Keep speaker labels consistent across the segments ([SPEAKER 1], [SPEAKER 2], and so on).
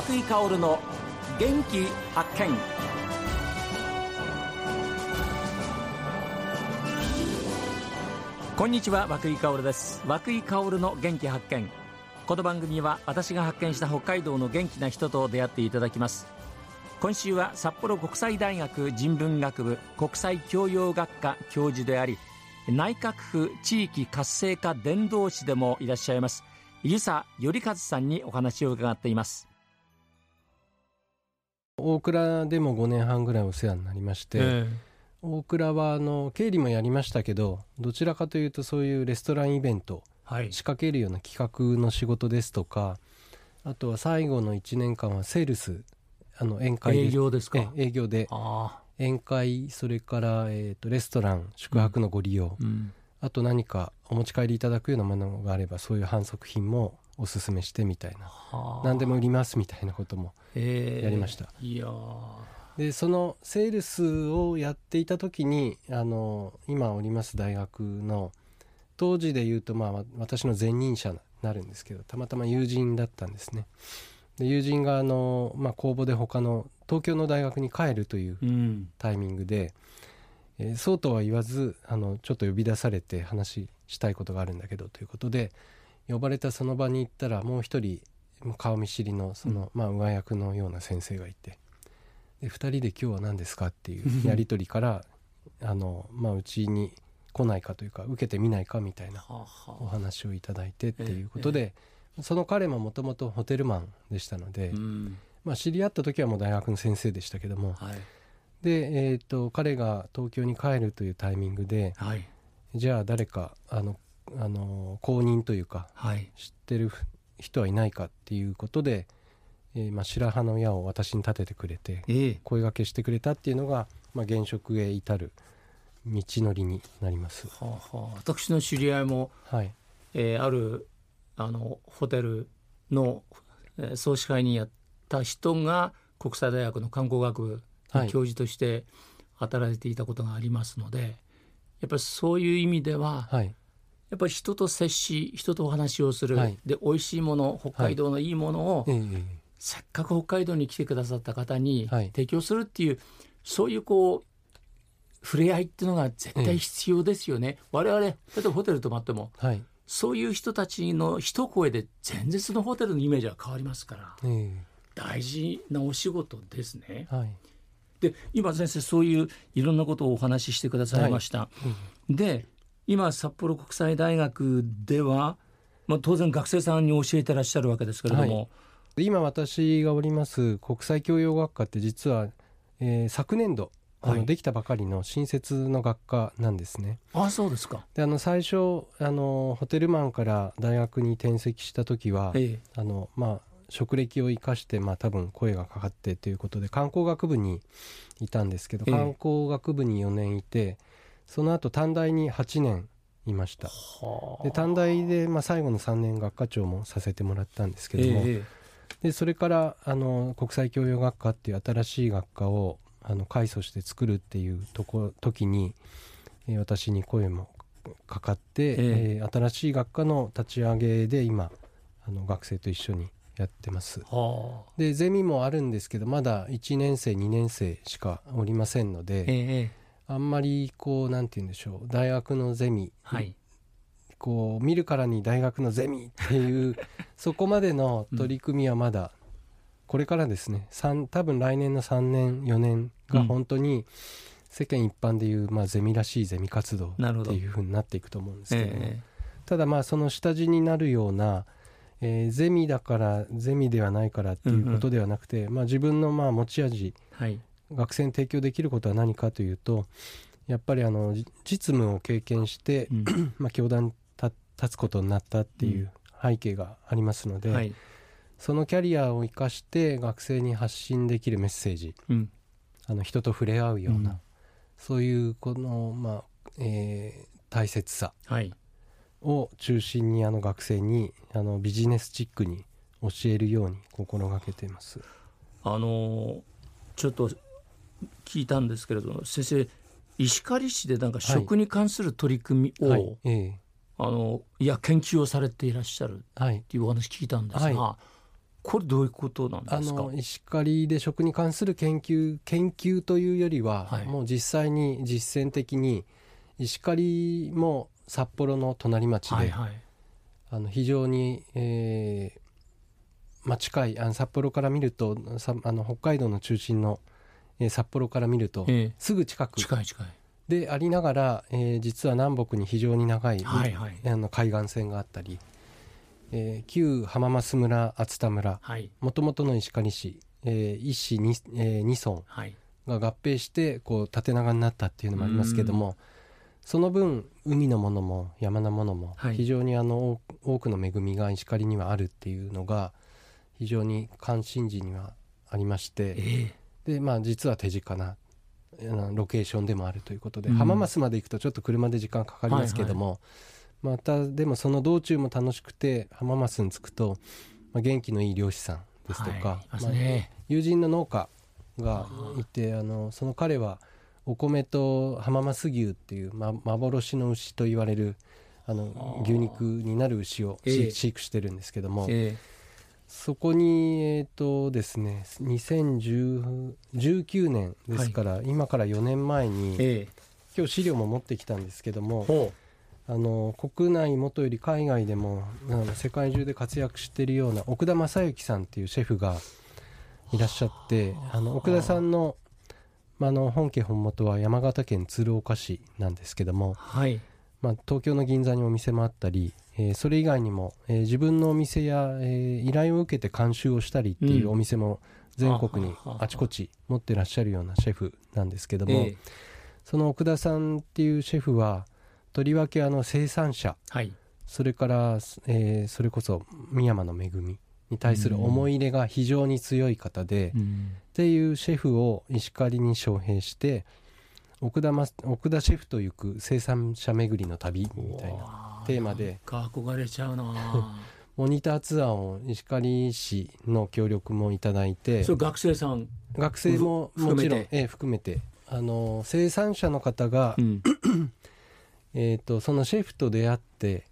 [SPEAKER 1] 松井香の元気発見。こんにちは和井香です。和井香の元気発見。この番組は私が発見した北海道の元気な人と出会っていただきます。今週は札幌国際大学人文学部国際教養学科教授であり内閣府地域活性化伝道師でもいらっしゃいます湯佐頼和さんにお話を伺っています。
[SPEAKER 2] 大倉でも5年半ぐらいお世話になりまして、えー、大倉はあの経理もやりましたけどどちらかというとそういうレストランイベント、はい、仕掛けるような企画の仕事ですとかあとは最後の1年間はセールスあの宴会
[SPEAKER 1] 営業ですか？
[SPEAKER 2] 営業で宴会それから、えーと、レストラン宿泊のご利用、うん、あと何かお持ち帰りいただくようなものがあればそういう反則品もおすすめしてみたいな。何でも売りますみたいなこともやりました。いやでそのセールスをやっていた時にあの今おります大学の当時で言うとまあ私の前任者になるんですけどたまたま友人だったんですね。で友人があの、まあ、公募で他の東京の大学に帰るというタイミングで、うん、えー、そうとは言わずあのちょっと呼び出されて話したいことがあるんだけどということで呼ばれたその場に行ったらもう一人顔見知りのその、うん、まあ、上役のような先生がいてで2人で今日は何ですかっていう やり取りからあの、まあ、うちに来ないかというか受けてみないかみたいなお話をいただいてっていうことで、その彼ももともとホテルマンでしたので、うん、まあ、知り合った時はもう大学の先生でしたけども、はい、で、えーと、彼が東京に帰るというタイミングで、はい、じゃあ誰かあのあの公認というか、はい、知ってる人はいないかっていうことで、えーまあ、白羽の矢を私に立ててくれて、えー、声がけしてくれたっていうのが、まあ、現職へ至る道のりになります。は
[SPEAKER 1] あはあ、私の知り合いも、はい。えー、あるあのホテルの、えー、総司会にやった人が国際大学の観光学教授として働いていたことがありますので、はい、やっぱりそういう意味では、はい、やっぱり人と接し人とお話をする、はい、で美味しいもの北海道のい。いものを、はい、せっかく北海道に来てくださった方に提供するっていう、そういうこう触れ合いっていうのが絶対必要ですよね。我々例えばホテル泊まっても、はい、そういう人たちの一声で全然そのホテルのイメージは変わりますから、大事なお仕事ですね。はい、で今先生そういういろんなことをお話ししてくださいました。はい、で今札幌国際大学では、まあ、当然学生さんに教えてらっしゃるわけですけれども、はい、
[SPEAKER 2] 今私がおります国際教養学科って実は、えー、昨年度あのできたばかりの新設の学科なんですね。
[SPEAKER 1] あそうですか。
[SPEAKER 2] であの最初あのホテルマンから大学に転籍した時は、ええ、あのまあ、職歴を生かして、まあ、多分声がかかってということで観光学部にいたんですけど、え、観光学部に4年いてその後短大に8年いました。で短大で、まあ、最後の3年学科長もさせてもらったんですけども、えー、でそれからあの国際教養学科っていう新しい学科をあの改組して作るっていうとこ時に、えー、私に声もかかって、えー、えー、新しい学科の立ち上げで今あの学生と一緒にやってます。でゼミもあるんですけどまだ1年生2年生しかおりませんので、えー、あんまりこうなんて言うんでしょう。大学のゼミ、はい、こう見るからに大学のゼミっていう そこまでの取り組みはまだこれからですね。多分来年の3年4年が本当に世間一般でいう、まあ、ゼミらしいゼミ活動っていうふうになっていくと思うんですけども、えー、ただまあその下地になるような、えー、ゼミだからゼミではないからっていうことではなくて、うんうん、まあ、自分のまあ持ち味、はい、学生に提供できることは何かというとやっぱりあの実務を経験して、うん、まあ教団立つことになったっていう背景がありますので、うんはい、そのキャリアを生かして学生に発信できるメッセージ、うん、あの人と触れ合うような、そういうこの、まあえー、大切さを中心にあの学生にあのビジネスチックに教えるように心がけています。
[SPEAKER 1] あのちょっと聞いたんですけれども先生石狩市でなんか食に関する取り組みを、はい。はいええ、あのいや研究をされていらっしゃるっていうお話聞いたんですが、はい、これどういうことなんですか？
[SPEAKER 2] 石狩で食に関する研究研究というよりは、はい、もう実際に実践的に石狩も札幌の隣町で、はいはい、あの非常に、えーまあ、近いあの札幌から見るとさあの北海道の中心の、えー、札幌から見ると、えー、すぐ近く。
[SPEAKER 1] 近い近い。
[SPEAKER 2] でありながら、えー、実は南北に非常に長い、はいはい、あの海岸線があったり、えー、旧浜増村熱田村もともとの石狩市、えー、一市二,、えー、二村が合併してこう縦長になったっていうのもありますけどもその分海のものも山のものも非常にあの、多くの恵みが石狩にはあるっていうのが非常に関心事にはありまして、えー、でまあ実は手近なロケーションでもあるということで、うん、浜松まで行くとちょっと車で時間かかりますけども、はいはい。またでもその道中も楽しくて浜松に着くと、まあ、元気のいい漁師さんですとか、はいまあ、友人の農家がいてあのその彼はお米と浜松牛っていう、ま、幻の牛と言われるあの牛肉になる牛を飼育してるんですけども、えー、そこにえっ、ー、とですね2019年ですから、はい、今から4年前に、えー、今日資料も持ってきたんですけどもあの国内もとより海外でもあの世界中で活躍しているような奥田正幸さんっていうシェフがいらっしゃってあ。の奥田さんの,、まあ、の本家本元は山形県鶴岡市なんですけども、はいまあ、東京の銀座にお店もあったり、えー、それ以外にも、えー、自分のお店や、えー、依頼を受けて監修をしたりっていうお店も全国にあちこち持ってらっしゃるようなシェフなんですけども、えー、その奥田さんっていうシェフはとりわけあの生産者、はい、それから、えー、それこそ深山の恵みに対する思い入れが非常に強い方で、うん、っていうシェフを石狩に招聘して奥田奥田シェフと行く生産者巡りの旅みたいなテーマで。
[SPEAKER 1] 憧れちゃうな。
[SPEAKER 2] モニターツアーを石狩市の協力もいただいて。
[SPEAKER 1] それ学生さん。
[SPEAKER 2] 学生ももちろんええ含めて。あの生産者の方が、うん、えーと、そのシェフと出会って、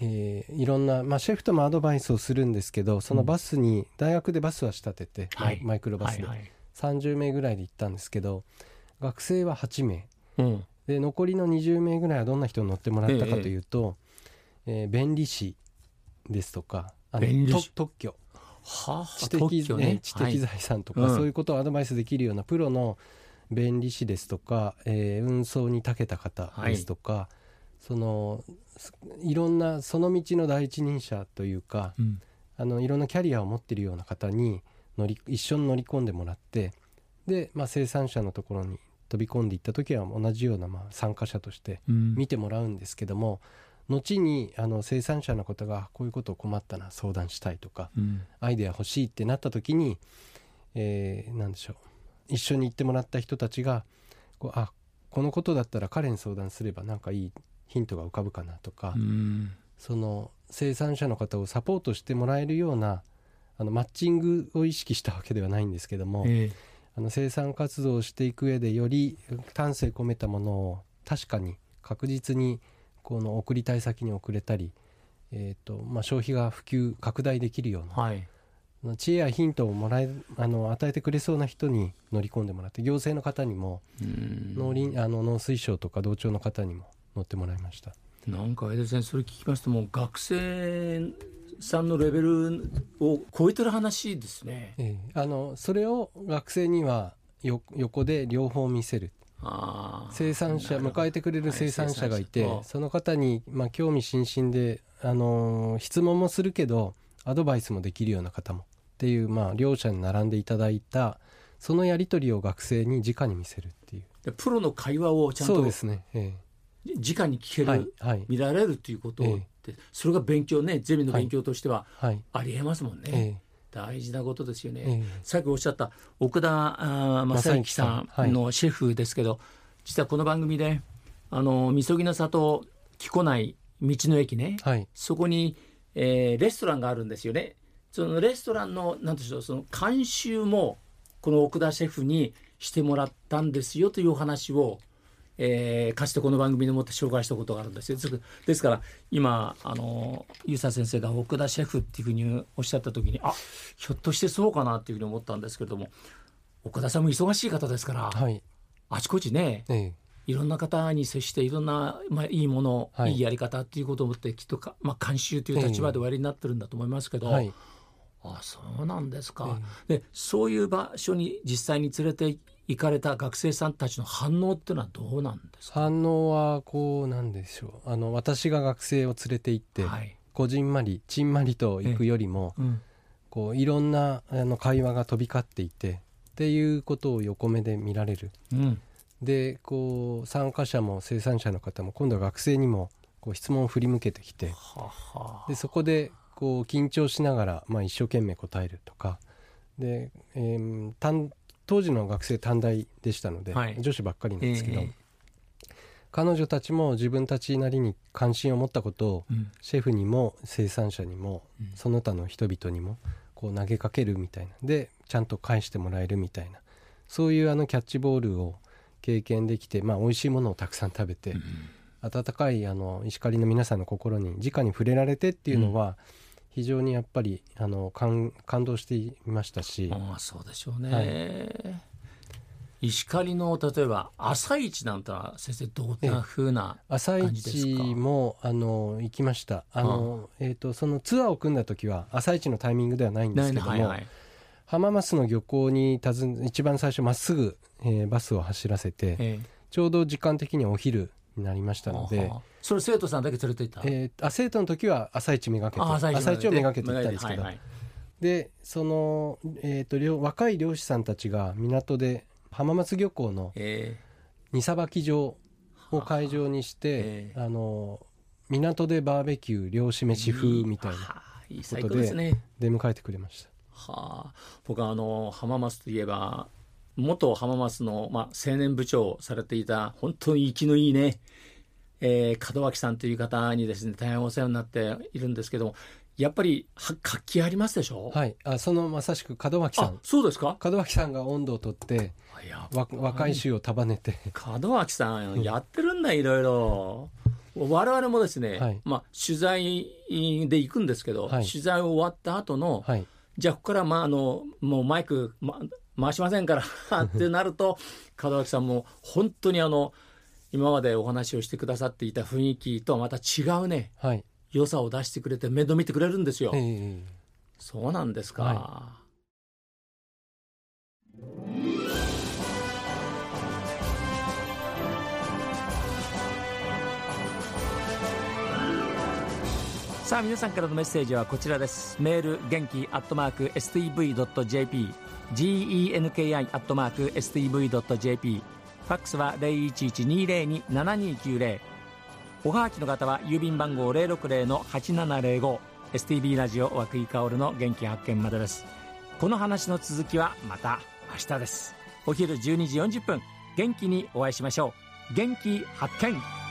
[SPEAKER 2] えー、いろんな、まあ、シェフともアドバイスをするんですけどそのバスに、うん、大学でバスは仕立てて、はい、マイクロバスで、はいはい、30名ぐらいで行ったんですけど学生は8名、うん、で残りの20名ぐらいはどんな人に乗ってもらったかというと、えええー、弁理士ですとかあの特許。はあ、知的、ね、知的財産とか、はい、そういうことをアドバイスできるようなプロの弁理士ですとか、えー、運送に長けた方ですとか、はいそのいろんなその道の第一人者というか、うん、あのいろんなキャリアを持っているような方に乗り一緒に乗り込んでもらってで、まあ、生産者のところに飛び込んでいった時は同じようなまあ参加者として見てもらうんですけども、うん、後にあの生産者の方がこういうことを困ったな相談したいとか、うん、アイデア欲しいってなった時に、えー、何でしょう一緒に行ってもらった人たちがこうあこのことだったら彼に相談すればなんかいいヒントが浮かぶかなとか、その生産者の方をサポートしてもらえるようなあのマッチングを意識したわけではないんですけども、えー、あの生産活動をしていく上でより丹精込めたものを確かに確実にこの送りたい先に送れたり、えーとまあ、消費が普及拡大できるような、はい、知恵やヒントをもらえあの与えてくれそうな人に乗り込んでもらって行政の方にも農林あの農水省とか同庁の方にも乗ってもらいました。
[SPEAKER 1] なんか江田先生それ聞きますともう学生さんのレベルを超えてる話ですね、
[SPEAKER 2] ええ、あのそれを学生にはよ横で両方見せる。生産者迎えてくれる生産者がいて、はい、その方に、まあ、興味津々で、あの質問もするけどアドバイスもできるような方も。っていう、まあ、両者に並んでいただいたそのやり取りを学生に直に見せるっていう。
[SPEAKER 1] プロの会話をちゃんと
[SPEAKER 2] そうですね、ええ、
[SPEAKER 1] 直に聞ける、はいはい、見られるっていうことを、えそれが勉強ねゼミの勉強としてはありえますもんね。大事なことですよね、えー、さっきおっしゃった奥田正幸さんのシェフですけど、はい、実はこの番組であのみそぎの里木古内道の駅ね、はい、そこに、えー、レストランがあるんですよね。そのレストランの何でしょうその監修もこの奥田シェフにしてもらったんですよというお話をえー、かつてこの番組でもって紹介したことがあるんですよ。ですから今あのゆうさ先生が奥田シェフっていうふうにおっしゃった時にあひょっとしてそうかなっていうふうに思ったんですけれども岡田さんも忙しい方ですから、はい、あちこちね、ええ、いろんな方に接していろんな、まあ、いいもの、はい、いいやり方っていうことを思ってきっとか、まあ、監修という立場で終わりになってるんだと思いますけど、はい、あそうなんですか、でそういう場所に実際に連れて行かれた学生さんたちの反応っていうのはどうなんですか？
[SPEAKER 2] 反応はこうなんでしょう。あの私が学生を連れて行って、はい、こじんまりちんまりと行くよりも、うん、こういろんなあの会話が飛び交っていてっていうことを横目で見られる、うん、でこう参加者も生産者の方も今度は学生にもこう質問を振り向けてきてでそこでこう緊張しながら、まあ、一生懸命答えるとかで、えー、当時の学生短大でしたので、はい、女子ばっかりなんですけど、えー、彼女たちも自分たちなりに関心を持ったことを、うん、シェフにも生産者にも、うん、その他の人々にもこう投げかけるみたいな。でちゃんと返してもらえるみたいな。そういうあのキャッチボールを経験できて、まあ、美味しいものをたくさん食べて、うん、温かいあの石狩の皆さんの心に直に触れられてっていうのは、非常にやっぱりあの感感動していましたし。
[SPEAKER 1] あそうでしょうね、はい、石狩の例えば朝市なんては先生どんなふうな
[SPEAKER 2] 朝市もあの行きました。あの、えーと、そのツアーを組んだ時は朝市のタイミングではないんですけども、はいはい、浜松の漁港にたず一番最初まっすぐ、えー、バスを走らせて、えー、ちょうど時間的にお昼になりましたので。
[SPEAKER 1] それ生徒さんだけ連れて行った、
[SPEAKER 2] えー、あ生徒の時は朝一めがけて朝一をめがけて行ったんですけど、はいはい、でその、えーと、若い漁師さんたちが港で浜松漁港の荷さばき場を会場にして、えー、あの港でバーベキュー漁師飯風みたいなことで出迎えてくれました。
[SPEAKER 1] はあ、僕はあの浜松といえば元浜松の、まあ、青年部長をされていた本当に生きのいいねえー、門脇さんという方にですね大変お世話になっているんですけどもやっぱり活気ありますでしょ？
[SPEAKER 2] はい。あそのまさしく門脇さん。
[SPEAKER 1] そうですか？
[SPEAKER 2] 門脇さんが温度をとって若い衆を束ねて。
[SPEAKER 1] 門脇さんやってるんだいろいろ。我々もですね、はい、まあ、取材で行くんですけど、はい、取材終わった後の、はい、じゃあここからまああのもうマイク、ま、回しませんから ってなると門脇さんも本当にあの今までお話をしてくださっていた雰囲気とはまた違うね、はい、良さを出してくれて面倒見てくれるんですよ。えー、そうなんですか。はいさあ皆さんからのメッセージはこちらです。メール元気アットマーク STV.jp genki アットマーク STV.jp ファックスは0112027290おはがきの方は郵便番号060-8705 STB ラジオ和久井薫の元気発見までです。この話の続きはまた明日です。お昼12時40分。元気にお会いしましょう。元気発見。